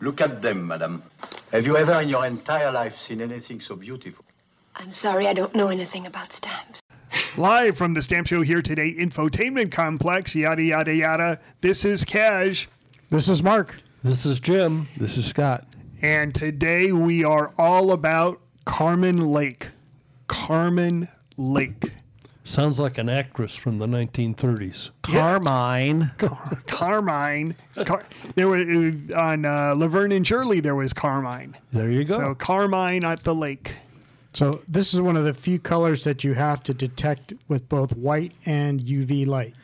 Look at them, madame. Have you ever in your entire life seen anything so beautiful? I'm sorry, I don't know anything about stamps. Live from the Stamp Show here today, Infotainment Complex, yada, yada, yada. This is Cash. This is Mark. This is Jim. This is Scott. And today we are all about Carmine Lake. Carmine Lake. Sounds like an actress from the 1930s. Carmine. Carmine. Car- there was on uh, Laverne and Shirley. There was Carmine. There you go. So Carmine at the lake. So this is one of the few colors that you have to detect with both white and UV light.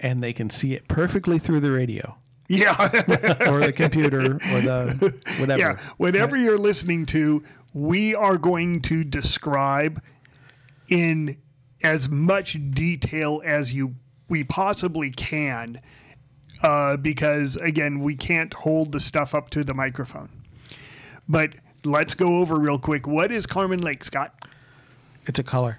and they can see it perfectly through the radio Yeah, or the computer or the whatever. yeah. Whatever you're listening to, we are going to describe in as much detail as you we possibly can, uh, because again, we can't hold the stuff up to the microphone. But let's go over real quick. What is Carmine Lake, Scott? It's a color.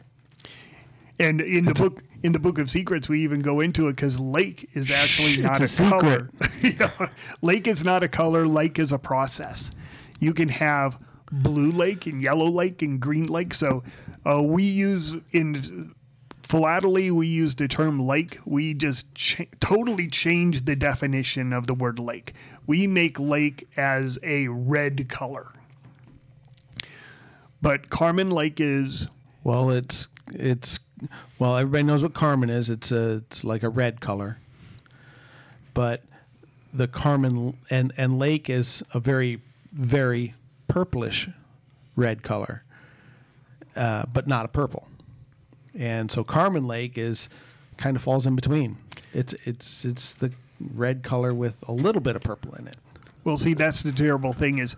And in the book, in the book of secrets, we even go into it because lake is actually not it's a, a color. Yeah. Lake is not a color. Lake is a process. You can have blue lake and yellow lake and green lake. So uh, we use in philately we use the term lake. We just totally change the definition of the word lake. We make lake as a red color. But Carmine Lake is Well, it's it's well, everybody knows what carmine is. It's a it's like a red color. But the carmine and and lake is a very very purplish red color, uh, but not a purple. And so Carmine Lake is kind of falls in between. It's it's it's the red color with a little bit of purple in it. Well, see, that's the terrible thing is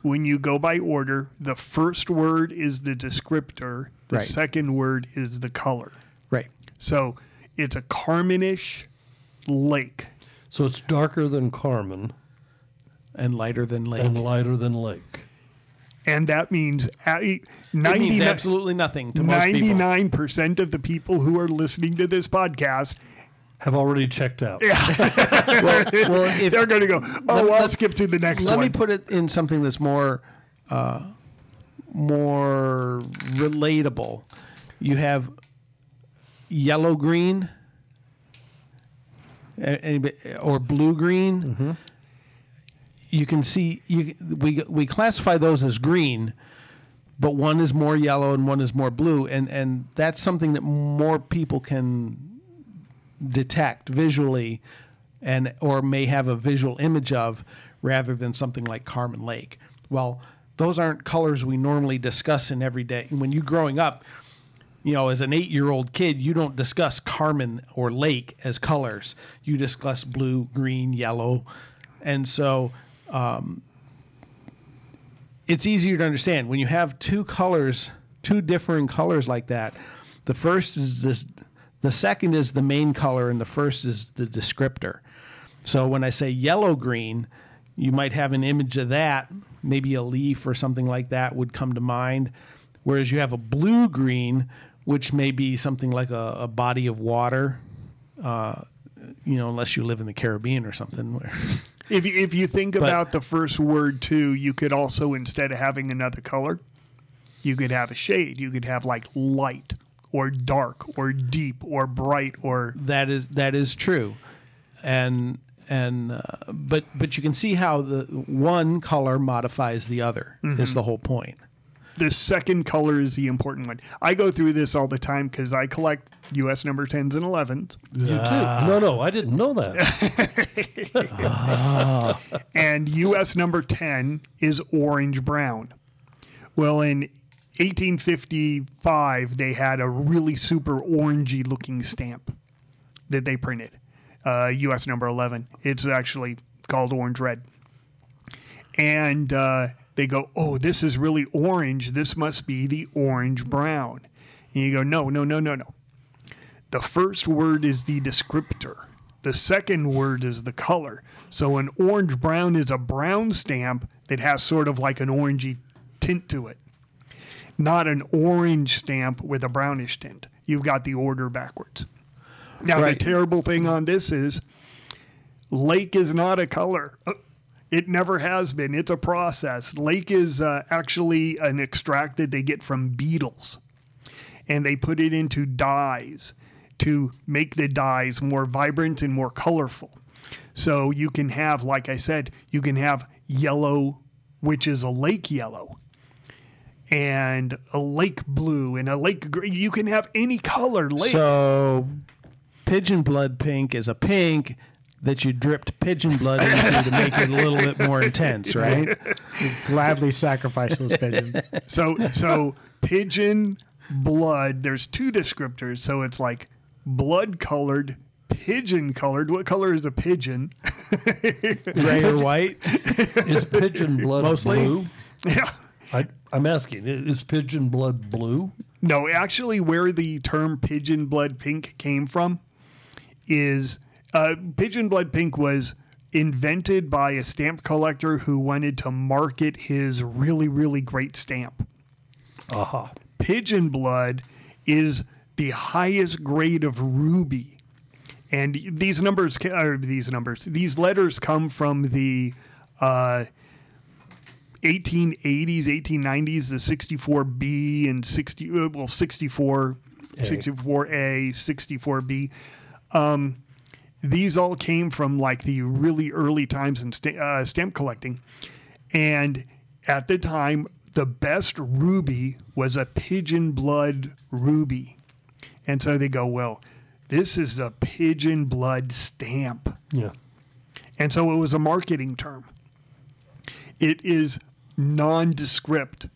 when you go by order, the first word is the descriptor, the Right. second word is the color. Right. So it's a carminish lake. so it's darker than Carmine And lighter than lake. and lighter than Lake. And that means a- it means 99 absolutely nothing to most people. 99% of the people who are listening to this podcast, Have already checked out. well, if, they're going to go, oh, Let- I'll skip to the next let one. Let me put it in something that's more uh, more relatable. You have yellow green or blue green. You can see you we we classify those as green, but one is more yellow and one is more blue, and and that's something that more people can detect visually and or may have a visual image of rather than something like Carmine Lake. Well, those aren't colors we normally discuss in everyday when you growing up, you know, as an 8-year-old kid, you don't discuss Carmine or Lake as colors. You discuss blue, green, yellow. And so um, it's easier to understand when you have two colors, two differing colors like that. The first is this, the second is the main color, and the first is the descriptor. So when I say yellow green, you might have an image of that, maybe a leaf or something like that would come to mind. Whereas you have a blue green, which may be something like a, a body of water, uh, you know, unless you live in the Caribbean or something. If, you, if you think about the first word too, you could also, instead of having another color, you could have a shade. You could have like light or dark or deep or bright or that is that is true, and and uh, but but you can see how the one color modifies the other is the whole point. The second color is the important one. I go through this all the time because I collect U.S. number 10s and 11s. You too. No, no, I didn't know that. and U.S. number 10 is orange brown. Well, in 1855, they had a really super orangey looking stamp that they printed. Uh, U.S. number 11. It's actually called orange red. And uh, they go, oh, this is really orange. This must be the orange brown. And you go, no, no, no, no, no. The first word is the descriptor. The second word is the color. So an orange brown is a brown stamp that has sort of like an orangey tint to it, not an orange stamp with a brownish tint. You've got the order backwards. Now, Right. the terrible thing on this is lake is not a color. Uh, It never has been. It's a process. Lake is uh, actually an extract that they get from beetles, and they put it into dyes to make the dyes more vibrant and more colorful. So you can have, like I said, you can have yellow, which is a lake yellow, and a lake blue, and a lake green. You can have any color lake. So, pigeon blood pink is a pink that you dripped pigeon blood into to make it a little bit more intense, right? Gladly sacrifice those pigeons. So so pigeon blood. There's two descriptors. So it's like blood colored, pigeon colored. What color is a pigeon? Gray or white? Is pigeon blood Mostly. blue? yeah. I, I'm asking, is pigeon blood blue? No, actually, where the term pigeon blood pink came from is uh, pigeon blood pink was invented by a stamp collector who wanted to market his really, really great stamp. Aha. pigeon blood is the highest grade of ruby. And these numbers, or these numbers, these letters come from the uh, 1880s, 1890s, the 64B and 60, uh, well, 64, 64A, 64B. Um, these all came from like the really early times in sta- uh, stamp collecting. And at the time, the best ruby was a pigeon blood ruby. And so they go, well, this is a pigeon blood stamp. Yeah. And so it was a marketing term. It is nondescript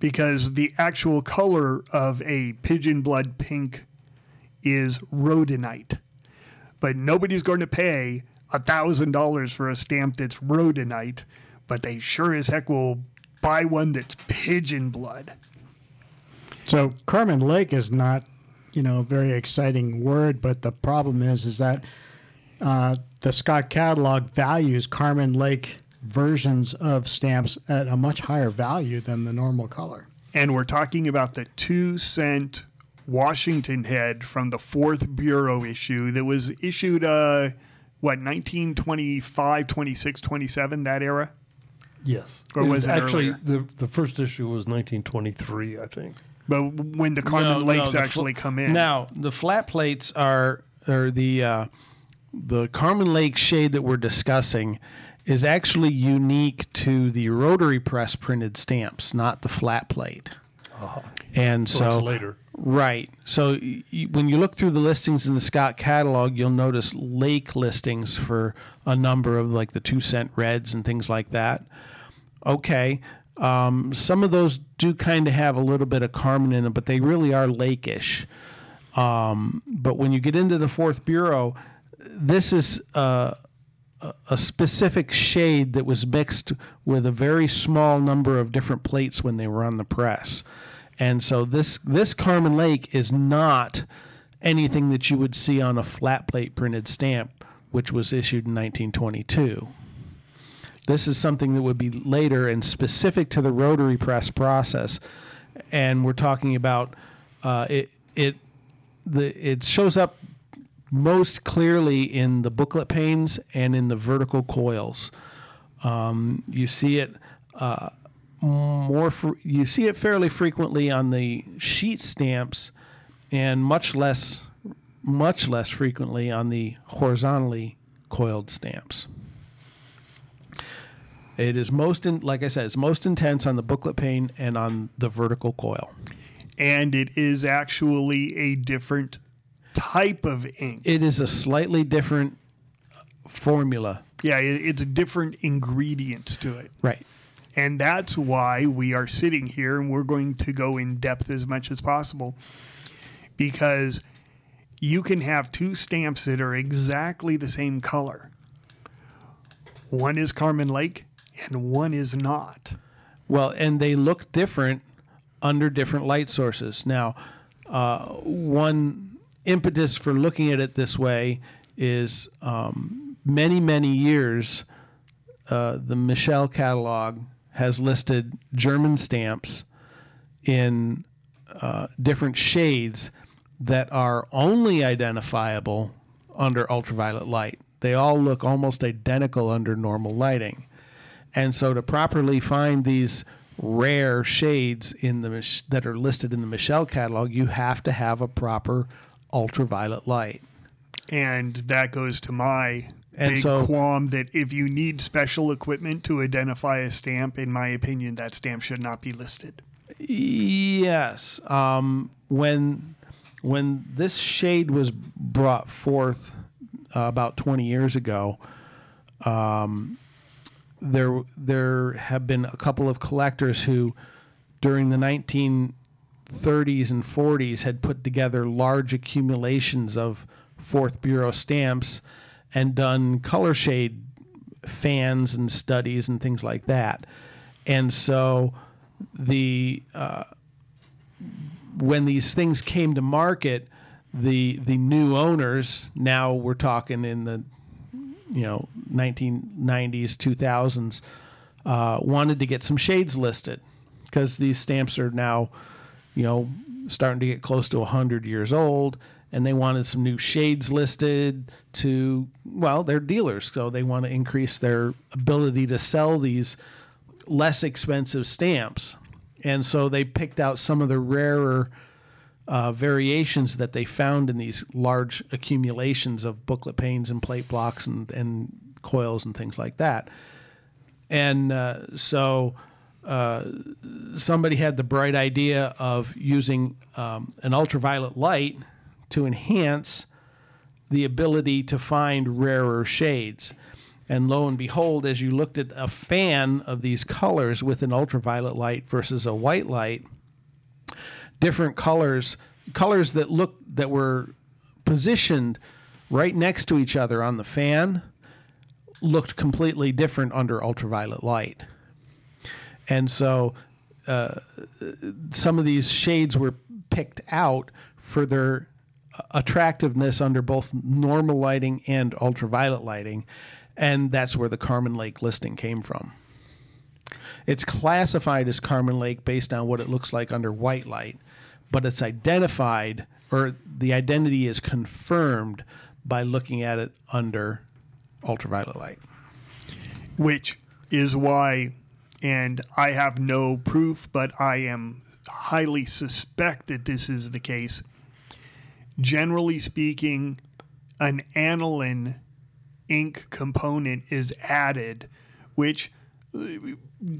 because the actual color of a pigeon blood pink is rhodonite. But nobody's going to pay a $1,000 for a stamp that's rhodonite, but they sure as heck will buy one that's pigeon blood. So Carmine Lake is not, you know, a very exciting word, but the problem is, is that uh, the Scott catalog values Carmine Lake versions of stamps at a much higher value than the normal color. And we're talking about the two cent Washington head from the fourth Bureau issue that was issued, uh, what, 1925, 26, 27, that era? Yes. Or was it actually earlier? the the first issue was 1923, I think. But when the Carmine No, no, Lakes the fl- actually come in. Now, the flat plates are are the uh, the Carmine Lake shade that we're discussing is actually unique to the rotary press printed stamps, not the flat plate. And So, so, later. Right. So when you look through the listings in the Scott catalog, you'll notice lake listings for a number of like the two cent reds and things like that. Okay. Um, some of those do kind of have a little bit of Carmine in them, but they really are lakeish. Um, but when you get into the fourth bureau, this is a, a specific shade that was mixed with a very small number of different plates when they were on the press. And so this this Carmine Lake is not anything that you would see on a flat plate printed stamp, which was issued in 1922. This is something that would be later and specific to the rotary press process, and we're talking about uh, it. It the it shows up most clearly in the booklet panes and in the vertical coils. Um, you see it uh, more. Fr- you see it fairly frequently on the sheet stamps, and much less, much less frequently on the horizontally coiled stamps. It is most, in, like I said, it's most intense on the booklet pane and on the vertical coil. and it is actually a different type of ink. It is a slightly different formula. yeah, it, it's a different ingredient to it. Right. And that's why we are sitting here and we're going to go in depth as much as possible because you can have two stamps that are exactly the same color. One is Carmine Lake and one is not. Well, and they look different under different light sources. Now, uh, one impetus for looking at it this way is um, many, many years, uh, the Michel catalog has listed German stamps in uh, different shades that are only identifiable under ultraviolet light. They all look almost identical under normal lighting. And so to properly find these rare shades in the that are listed in the Michel catalog, you have to have a proper ultraviolet light. And that goes to my And big so- qualm that if you need special equipment to identify a stamp, in my opinion, that stamp should not be listed. Yes. Um, when when this shade was brought forth uh, about 20 years ago, um, there there have been a couple of collectors who, during the 1930s and 40s, had put together large accumulations of Fourth Bureau stamps and done color shade fans and studies and things like that. And so the uh, when these things came to market, the the new owners now we're talking in the you know 1990s 2000s uh, wanted to get some shades listed because these stamps are now you know starting to get close to 100 years old and they wanted some new shades listed to well they're dealers so they want to increase their ability to sell these less expensive stamps and so they picked out some of the rarer uh, variations that they found in these large accumulations of booklet panes and plate blocks and, and coils and things like that. And uh, so uh, somebody had the bright idea of using um, an ultraviolet light to enhance the ability to find rarer shades. And lo and behold, as you looked at a fan of these colors with an ultraviolet light versus a white light, different colors, colors that look that were positioned right next to each other on the fan, looked completely different under ultraviolet light. And so uh, some of these shades were picked out for their attractiveness under both normal lighting and ultraviolet lighting. And that's where the Carmine Lake listing came from. It's classified as Carmine Lake based on what it looks like under white light, but it's identified or the identity is confirmed by looking at it under ultraviolet light. which is why, and I have no proof, but I am highly suspect that this is the case. Generally speaking, an aniline ink component is added, which uh,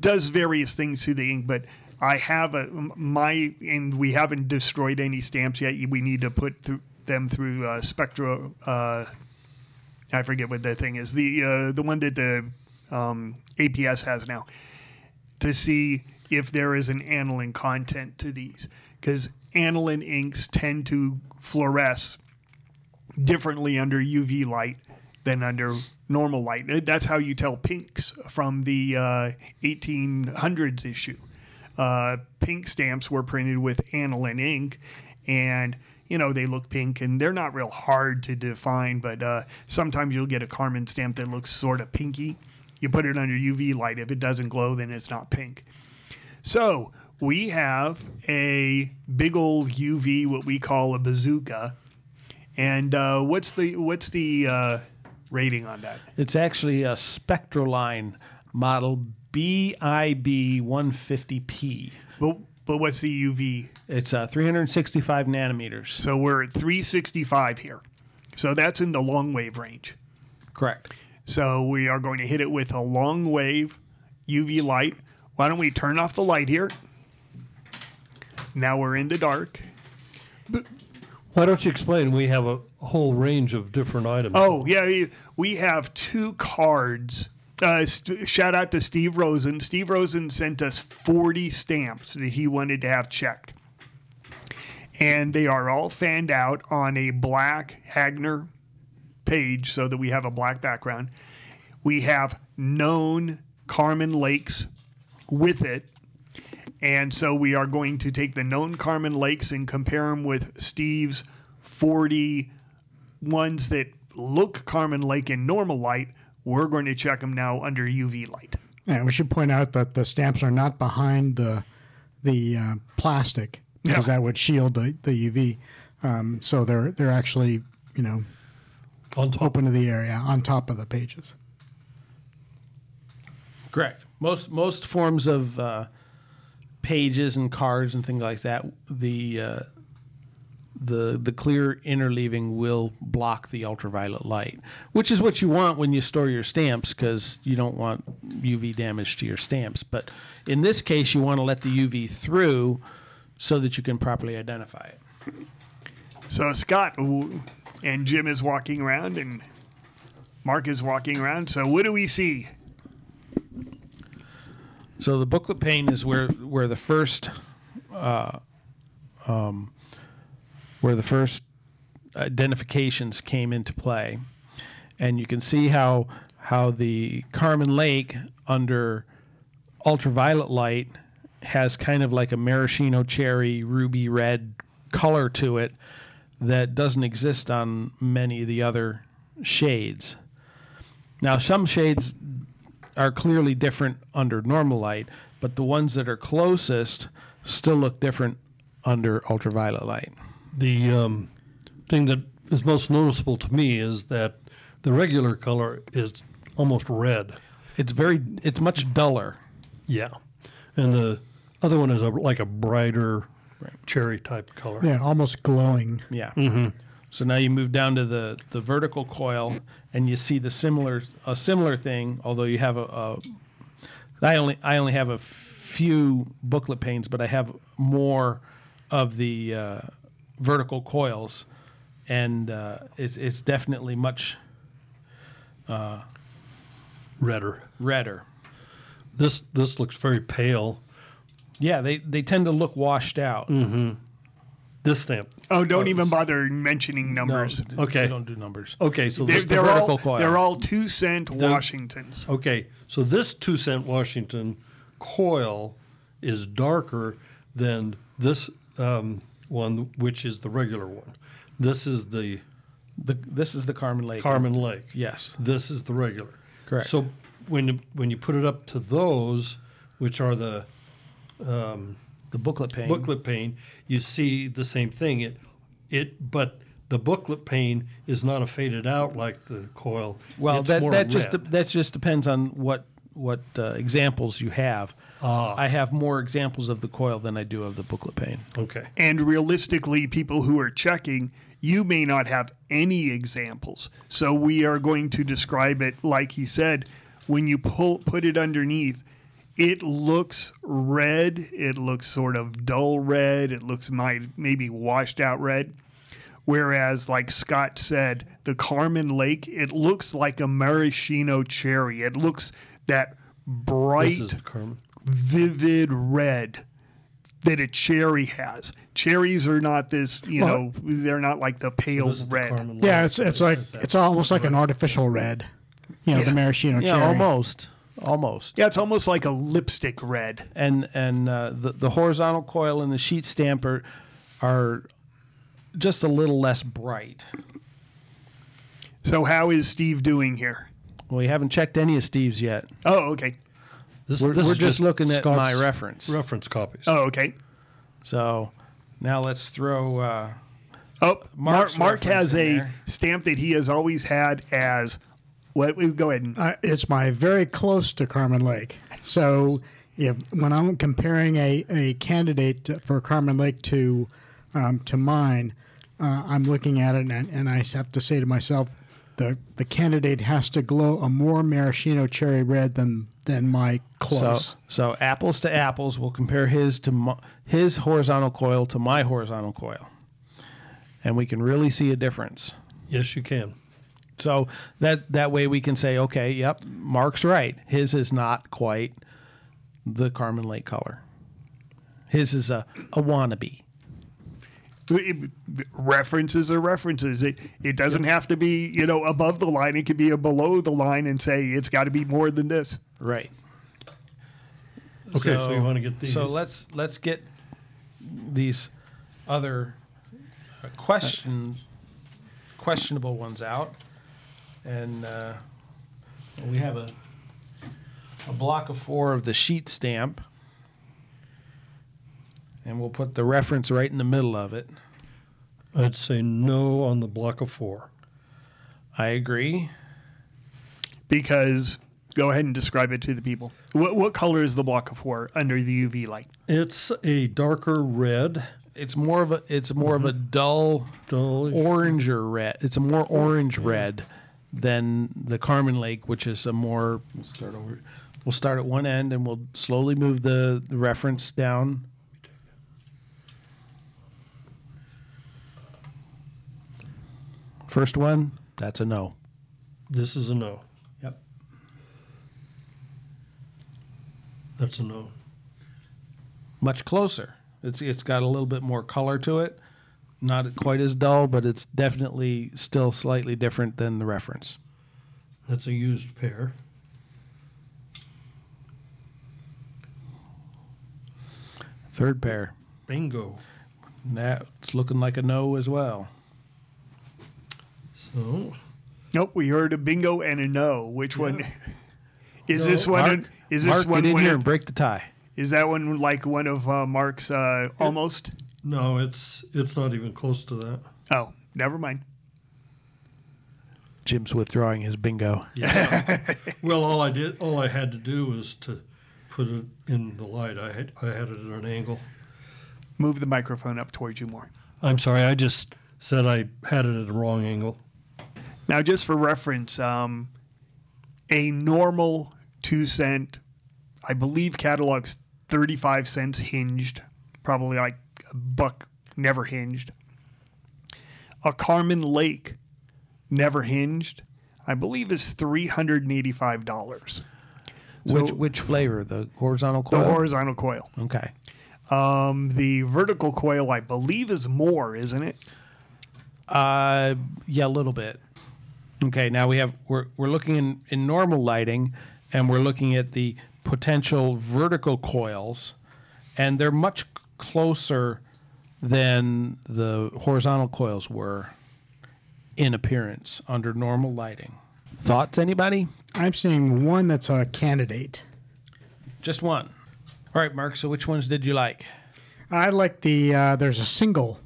does various things to the ink, but I have a my and we haven't destroyed any stamps yet. We need to put through them through uh, spectro. Uh, I forget what the thing is. The uh, the one that the um, APS has now to see if there is an aniline content to these because aniline inks tend to fluoresce differently under UV light than under normal light. Uh, That's how you tell pinks from the uh, 1800s issue. Uh, pink stamps were printed with aniline ink, and you know they look pink, and they're not real hard to define. But uh, sometimes you'll get a Carmine stamp that looks sort of pinky. You put it under UV light. If it doesn't glow, then it's not pink. So we have a big old UV, what we call a bazooka. And uh, what's the what's the uh, rating on that? It's actually a Spectroline model BIB 150P. But but what's the UV? It's uh, 365 nanometers. So we're at 365 here. So that's in the long wave range. Correct. So we are going to hit it with a long wave UV light. Why don't we turn off the light here? Now we're in the dark. Why don't you explain? We have a whole range of different items. Oh, yeah. we- We have two cards. Uh, st- shout out to Steve Rosen. Steve Rosen sent us 40 stamps that he wanted to have checked. And they are all fanned out on a black Hagner page so that we have a black background. We have known Carmine Lakes with it. And so we are going to take the known Carmine Lakes and compare them with Steve's 40 ones that look Carmine Lake in normal light. We're going to check them now under UV light. Yeah, we should point out that the stamps are not behind the the uh, plastic because Yeah. that would shield the, the UV. Um, so they're they're actually you know On top. open to the air, yeah, on top of the pages. Correct. Most most forms of uh, pages and cards and things like that, the uh, the the clear interleaving will block the ultraviolet light, which is what you want when you store your stamps because you don't want UV damage to your stamps. But in this case, you want to let the UV through so that you can properly identify it. So Scott and Jim is walking around, and Mark is walking around. So what do we see? So the booklet pane is where where the first uh, um, where the first identifications came into play, and you can see how how the Carmine Lake under ultraviolet light has kind of like a maraschino cherry ruby red color to it that doesn't exist on many of the other shades. Now some shades are clearly different under normal light, but the ones that are closest still look different under ultraviolet light. The um, thing that is most noticeable to me is that the regular color is almost red. It's very it's much duller. Yeah. And the other one is a, like a brighter cherry type color. Yeah, almost glowing. Yeah. So now you move down to the, the vertical coil, and you see the similar a similar thing. Although you have a, a I only I only have a few booklet panes, but I have more of the uh, vertical coils, and uh, it's it's definitely much Redder. redder. This this looks very pale. Yeah, they they tend to look washed out. This stamp. Oh, don't even bother mentioning No, numbers. they Okay. don't do numbers. Okay, so They're, this they're vertical all coil. they're all two cent Washingtons. okay, so this two cent Washington coil is darker than this um, one, which is the regular one. This is the The, this is the Carmine Lake. Carmine Lake. Yes. This is the regular. Correct. So when you, when you put it up to those, which are the The booklet pane. booklet pane, you see the same thing. It it but the booklet pane is not a faded out like the coil. Well, It's that more that just red. that just depends on what what uh, examples you have. Ah. I have more examples of the coil than I do of the booklet pane. okay. And realistically, people who are checking, you may not have any examples. So we are going to describe it like he said. When you pull put it underneath, it looks red. It looks sort of dull red. It looks might maybe washed out red. Whereas, like Scott said, the Carmine Lake, it looks like a maraschino cherry. It looks that bright This is the Carmine. vivid red that a cherry has. Cherries are not this, you Well- know, they're not like the pale This is the red. Yeah, it's it's like it's almost like an artificial red. You know, the maraschino Yeah, cherry. almost, almost. Yeah, it's almost like a lipstick red. And and uh, the the horizontal coil and the sheet stamper are just a little less bright. So how is Steve doing here? Well, we haven't checked any of Steve's yet. Oh, okay. This, We're, this we're is just looking at Scott's my reference. reference copies. Oh, okay. So now let's throw. Uh, Oh, Mark, Mark's Mark has a there. stamp that he has always had as what? we Go ahead. And, Uh, it's my very close to Carmine Lake. So if when I'm comparing a, a candidate for Carmine Lake to um, to mine, uh, I'm looking at it and, and I have to say to myself, the the candidate has to glow a more maraschino cherry red than than my close. So, so apples to apples, we'll compare his to my, his horizontal coil to my horizontal coil, and we can really see a difference. Yes, you can. So that that way we can say, okay, yep, Mark's right. His is not quite the Carmine Lake color. His is a, a wannabe. it- references are references. It it doesn't have to be you know above the line. It could be a below the line and say it's got to be more than this. Right. Okay, so, you want to get these? So let's let's get these other uh, question questionable ones out, and uh, we have a a block of four of the sheet stamp, and we'll put the reference right in the middle of it. I'd say no on the block of four. I agree. Because go ahead and describe it to the people. What what color is the block of four under the UV light? It's a darker red. It's more of a it's more of a dull Dull. oranger red. It's a more orange red than the Carmine Lake, which is a more. We'll start over. We'll start at one end and we'll slowly move the, the reference down. First one, that's a no. This is a no. Yep. That's a no. Much closer. It's it's got a little bit more color to it. Not quite as dull, but it's definitely still slightly different than the reference. That's a used pair. Third pair. Bingo. That's looking like a no as well. So Nope, we heard a bingo and a no. Which one? Is No. this one? Mark, is this Mark, one? get in here and break the tie. is that one like one of uh, Mark's uh, almost? No, it's it's not even close to that. Oh, never mind. Jim's withdrawing his bingo. Yeah. Well, all I did, all I had to do was to put it in the light. I had I had it at an angle. Move the microphone up towards you more. I'm sorry. I just said I had it at a wrong angle. Now, just for reference, um, a normal two cent, I believe, catalogs 35 cents hinged, probably like a buck never hinged. A Carmen Lake never hinged, I believe, is $385. which So- which flavor? The horizontal coil. The horizontal coil. okay. Um, the vertical coil, I believe, is more, isn't it? Uh, yeah, a little bit. Okay, now we have we're we're looking in in normal lighting, and we're looking at the potential vertical coils, and they're much closer than the horizontal coils were in appearance under normal lighting. Thoughts, anybody? I'm seeing one that's a candidate. Just one. All right, Mark. So which ones did you like? I like the. Uh, there's a single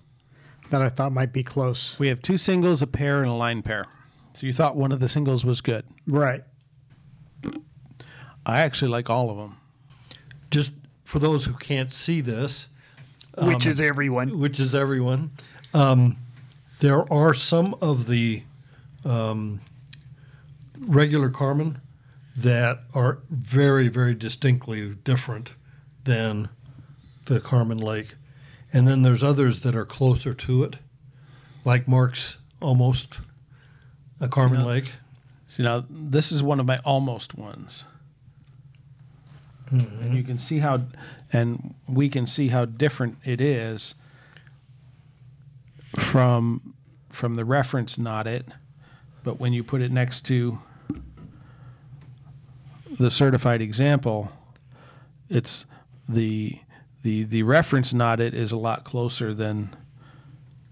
that I thought might be close. We have two singles, a pair, and a line pair. So you thought one of the singles was good. Right. I actually like all of them. Just for those who can't see this, Which is everyone. which is everyone, um, there are some of the um, regular Carmine that are very, very distinctly different than the Carmine Lake. And then there's others that are closer to it, like Mark's almost a Carmine Yeah. Lake. See now, this is one of my almost ones, and you can see how, and we can see how different it is from from the reference not it, but when you put it next to the certified example, it's the the the reference not it is a lot closer than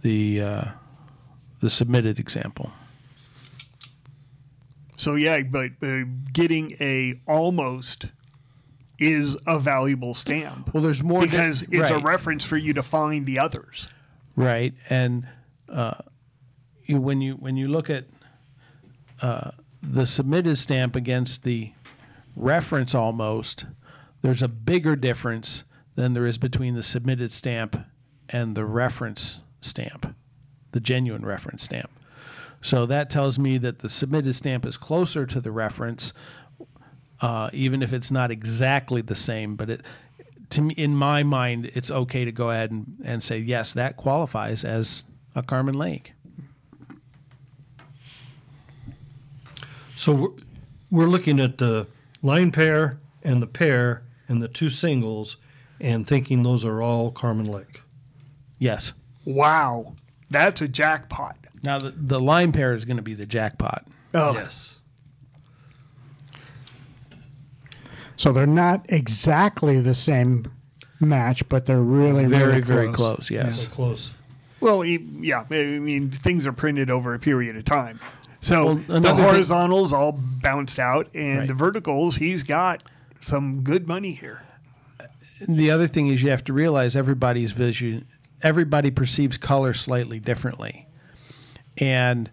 the uh, the submitted example. So yeah, but uh, getting a almost is a valuable stamp. Well, there's more because it's a reference for you to find the others. right and uh, you, when you when you look at uh, the submitted stamp against the reference almost there's a bigger difference than there is between the submitted stamp and the reference stamp the genuine reference stamp so that tells me that the submitted stamp is closer to the reference uh, even if it's not exactly the same but it to me, in my mind, it's okay to go ahead and, and say, yes, that qualifies as a Carmine Lake. So we're, we're looking at the line pair and the pair and the two singles and thinking those are all Carmine Lake. Yes. Wow, that's a jackpot. Now, the, the line pair is going to be the jackpot. Oh, Yes. So they're not exactly the same match, but they're really Very, really very close, yes. So close. well, e- yeah. I mean, things are printed over a period of time. So Well, the another thing- horizontals all bounced out, and Right. the verticals, he's got some good money here. The other thing is you have to realize everybody's vision, everybody perceives color slightly differently. And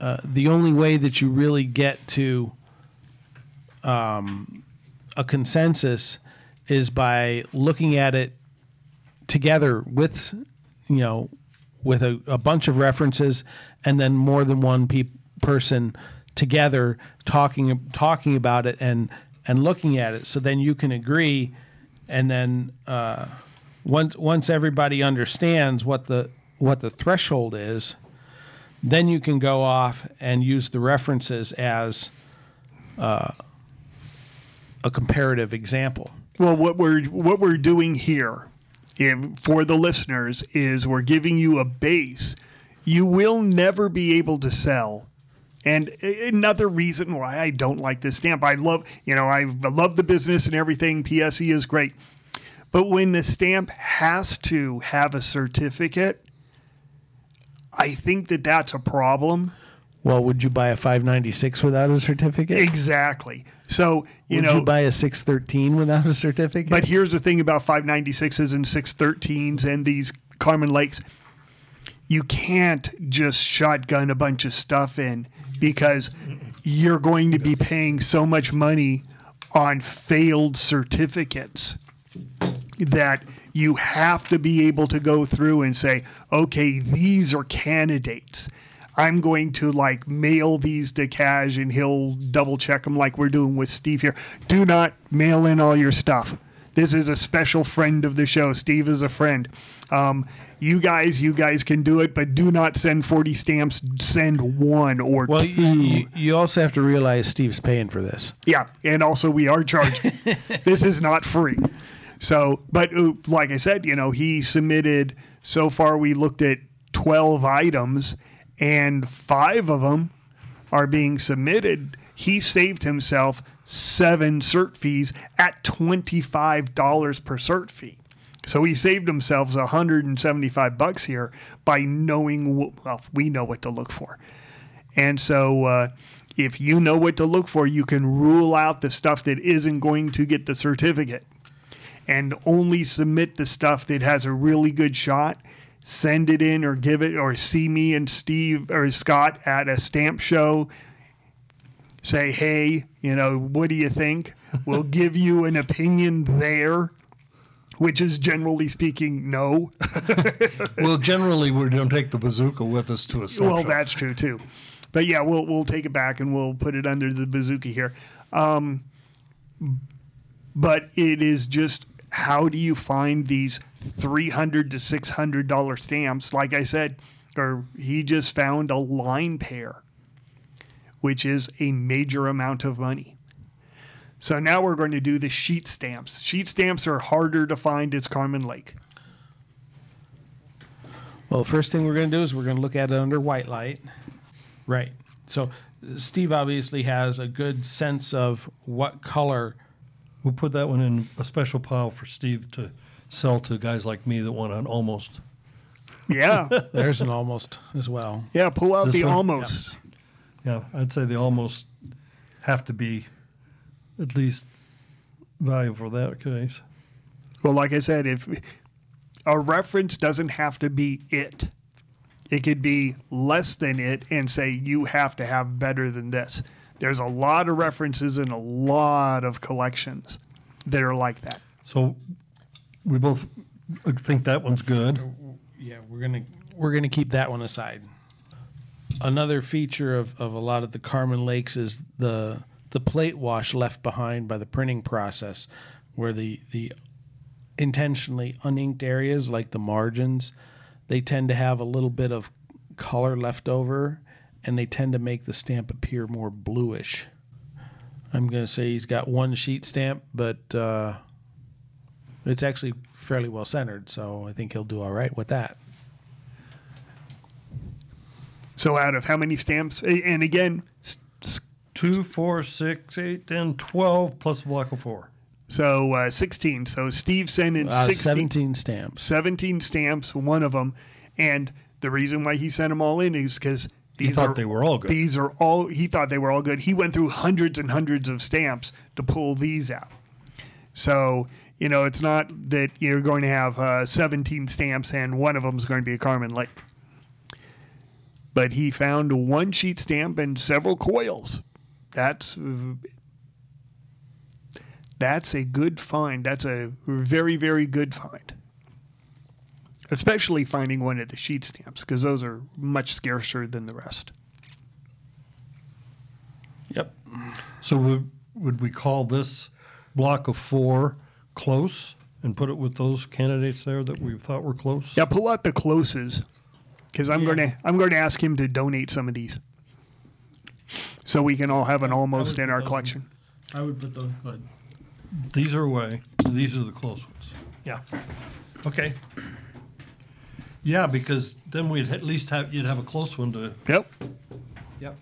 uh, the only way that you really get to um, a consensus is by looking at it together with you know with a, a bunch of references and then more than one pe- person together talking talking about it and and looking at it. So then you can agree and then uh, once once everybody understands what the what the threshold is then you can go off and use the references as uh, a comparative example Well, what we're what we're doing here, for the listeners, is we're giving you a base. You will never be able to sell. And another reason why I don't like this stamp, I love, you know, I love the business and everything. PSE is great, but when the stamp has to have a certificate, I think that that's a problem. Well would you buy a 596 without a certificate Exactly. So you would know, you buy a 613 without a certificate But here's the thing about 596s and 613s and these Carmine Lakes. You can't just shotgun a bunch of stuff in because you're going to be paying so much money on failed certificates that you have to be able to go through and say, okay, these are candidates. I'm going to like mail these to Cash and he'll double check them like we're doing with Steve here. Do not mail in all your stuff. This is a special friend of the show. Steve is a friend. Um, you guys, you guys can do it, but do not send 40 stamps. Send one or well two. you, you also have to realize steve's paying for this Yeah, and also we are charging. this is not free. So, but uh, like I said, you know, he submitted. So far, we looked at twelve items, and five of them are being submitted. He saved himself seven cert fees at twenty five dollars per cert fee. So he saved himself 175 bucks here by knowing, well, we know what to look for. And so, uh, if you know what to look for, you can rule out the stuff that isn't going to get the certificate and only submit the stuff that has a really good shot. Send it in or give it, or see me and Steve or Scott at a stamp show. Say, hey, you know, what do you think? We'll give you an opinion there, which is generally speaking, no. Well, generally, we don't take the bazooka with us to a stamp Well, shop. that's true too. But yeah, we'll we'll take it back and we'll put it under the bazooka here. Um, but it is just how do you find these three hundred to six hundred dollar stamps? Like I said, or he just found a line pair, which is a major amount of money. So now we're going to do the sheet stamps. Sheet stamps are harder to find as Carmine Lake. Well, first thing we're going to do is we're going to look at it under white light. Right. So Steve obviously has a good sense of what color. We'll put that one in a special pile for Steve to sell to guys like me that want an almost. Yeah, There's an almost as well. yeah. Pull out This the one? almost. Yeah, I'd say the almost have to be at least valuable for that case. Well, like I said, if a reference doesn't have to be it, it could be less than it and say you have to have better than this. There's a lot of references in a lot of collections that are like that. So we both think that one's good. Yeah, we're gonna we're gonna keep that one aside. Another feature of, of a lot of the Carmine Lakes is the the plate wash left behind by the printing process, where the the intentionally uninked areas like the margins, they tend to have a little bit of color left over, and they tend to make the stamp appear more bluish. I'm gonna say he's got one sheet stamp, but uh, it's actually fairly well centered, so I think he'll do all right with that. So, out of how many stamps? And again, s- s- Two, four, six, eight, ten, twelve plus a block of four. so uh, 16. So, Steve sent in Uh, 16, 17 stamps. 17 stamps, one of them. And the reason why he sent them all in is because He these thought are, they were all good. These are all, he thought they were all good. He went through hundreds and hundreds of stamps to pull these out. So, you know, it's not that you're going to have uh, 17 stamps and one of them is going to be a Carmine Lake. but he found one sheet stamp and several coils. That's that's a good find. That's a very very good find. Especially finding one at the sheet stamps because those are much scarcer than the rest. Yep. So would, would we call this block of four close and put it with those candidates there that we thought were close? Yeah, pull out the closes because I'm going to I'm going to ask him to donate some of these, so we can all have an almost in our those in. collection. I would put those. But these are away. These are the close ones. Yeah. Okay. Yeah, because then we'd at least have you'd have a close one to. Yep. Yep.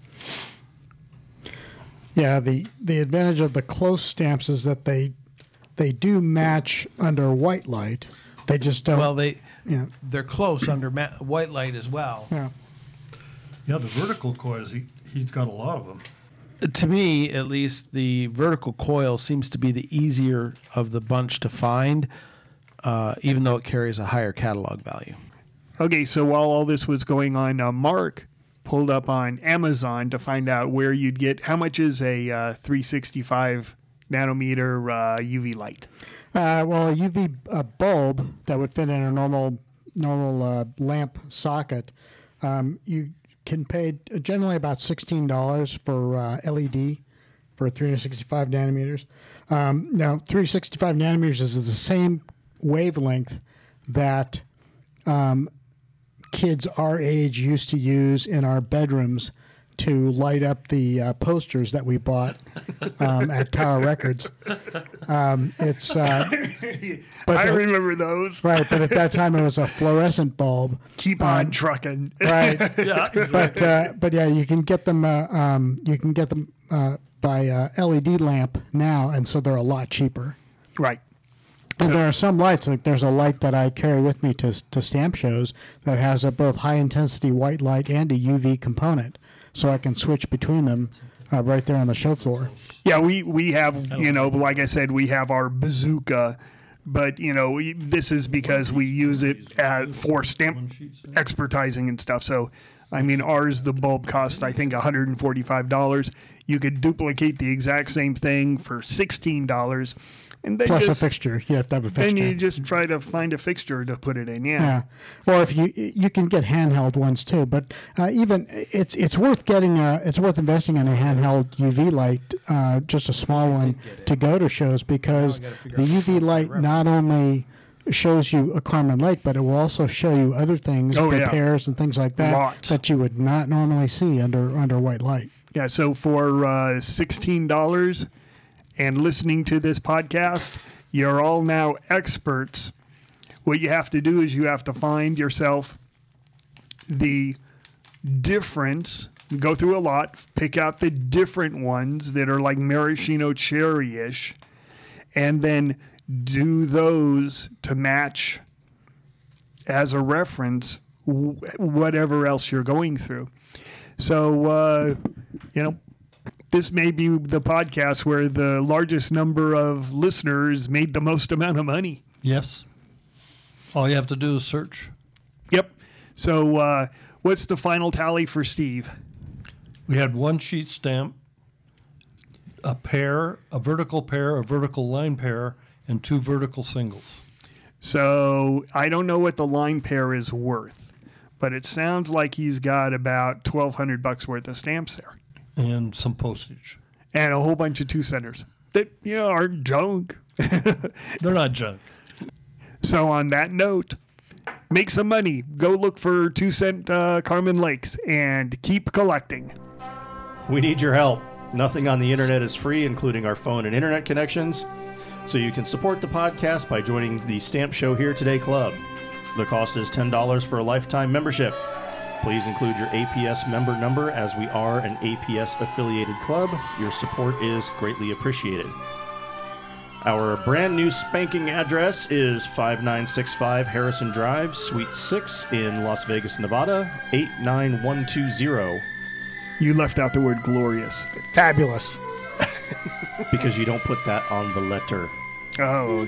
Yeah, the the advantage of the close stamps is that they they do match under white light. They just don't. Well, they yeah, they're close under ma- white light as well. yeah. Yeah, the vertical coils. He he's got a lot of them. To me, at least, the vertical coil seems to be the easier of the bunch to find, uh, even though it carries a higher catalog value. Okay, so while all this was going on, uh, Mark pulled up on Amazon to find out where you'd get how much is a uh, 365 nanometer uh, UV light. Uh, well, a UV uh, bulb that would fit in a normal normal uh, lamp socket, um, you can pay generally about sixteen dollars for uh, LED for 365 nanometers. Um, now, 365 nanometers is the same wavelength that um, kids our age used to use in our bedrooms to light up the uh, posters that we bought um, at Tower Records. Um, it's uh, but I the- remember those. right, but at that time it was a fluorescent bulb. Keep on trucking. Right, Yeah. but uh, but yeah, you can get them. Uh, um, you can get them uh, by uh, LED lamp now, and so they're a lot cheaper. right. And there are some lights, like there's a light that I carry with me to, to stamp shows that has a both high intensity white light and a UV component, so I can switch between them uh, right there on the show floor. Yeah, we we have you know, like I said, we have our bazooka, but you know, this is because we use it uh, for stamp expertising and stuff. So, I mean, ours the bulb cost I think one hundred and forty five dollars. You could duplicate the exact same thing for sixteen dollars, and then Plus just a fixture, you have to have a then fixture. you just try to find a fixture to put it in. Yeah. Yeah, or if you you can get handheld ones too, but uh, even it's it's worth getting a it's worth investing in a handheld UV light, uh, just a small one to go to shows because the UV light not only shows you a Carmine Lake, but it will also show you other things, Oh, yeah. repairs and things like that Lots. that you would not normally see under under white light. Yeah, so for uh, sixteen dollars and listening to this podcast, you're all now experts. What you have to do is you have to find yourself the difference. Go through a lot, pick out the different ones that are like maraschino cherry-ish, and then do those to match as a reference whatever else you're going through. So, uh, you know, this may be the podcast where the largest number of listeners made the most amount of money. Yes. All you have to do is search. Yep. So, uh, what's the final tally for Steve? We had one sheet stamp, a pair, a vertical pair, a vertical line pair, and two vertical singles. So, I don't know what the line pair is worth, but it sounds like he's got about 1200 bucks worth of stamps there and some postage. and a whole bunch of two centers that, you know, are junk. They're not junk. So, on that note, make some money. Go look for two cent uh, Carmine Lakes and keep collecting. We need your help. Nothing on the internet is free, including our phone and internet connections. So you can support the podcast by joining the Stamp Show Here Today Club. The cost is $10 for a lifetime membership. Please include your APS member number as we are an APS affiliated club. Your support is greatly appreciated. Our brand new spanking address is 5965 Harrison Drive, Suite 6 in Las Vegas, Nevada, 89120. You left out the word glorious. Fabulous. because you don't put that on the letter. Oh.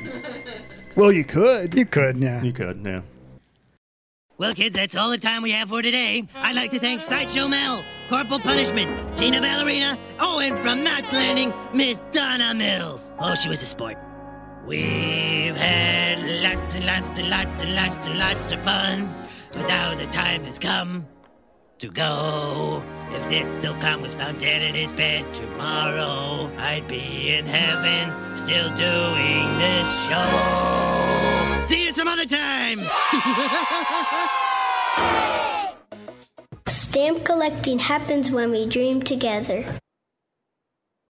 Well, you could. You could, yeah. You could, yeah. Well, kids, that's all the time we have for today. I'd like to thank Sideshow Mel, Corporal Punishment, Tina Ballerina, oh, and from Knots Landing, Miss Donna Mills. Oh, she was a sport. We've had lots and lots and lots and lots and lots of fun, but now the time has come to go. If this Silcon was found dead in his bed tomorrow, I'd be in heaven still doing this show. See you some other time! Stamp collecting happens when we dream together.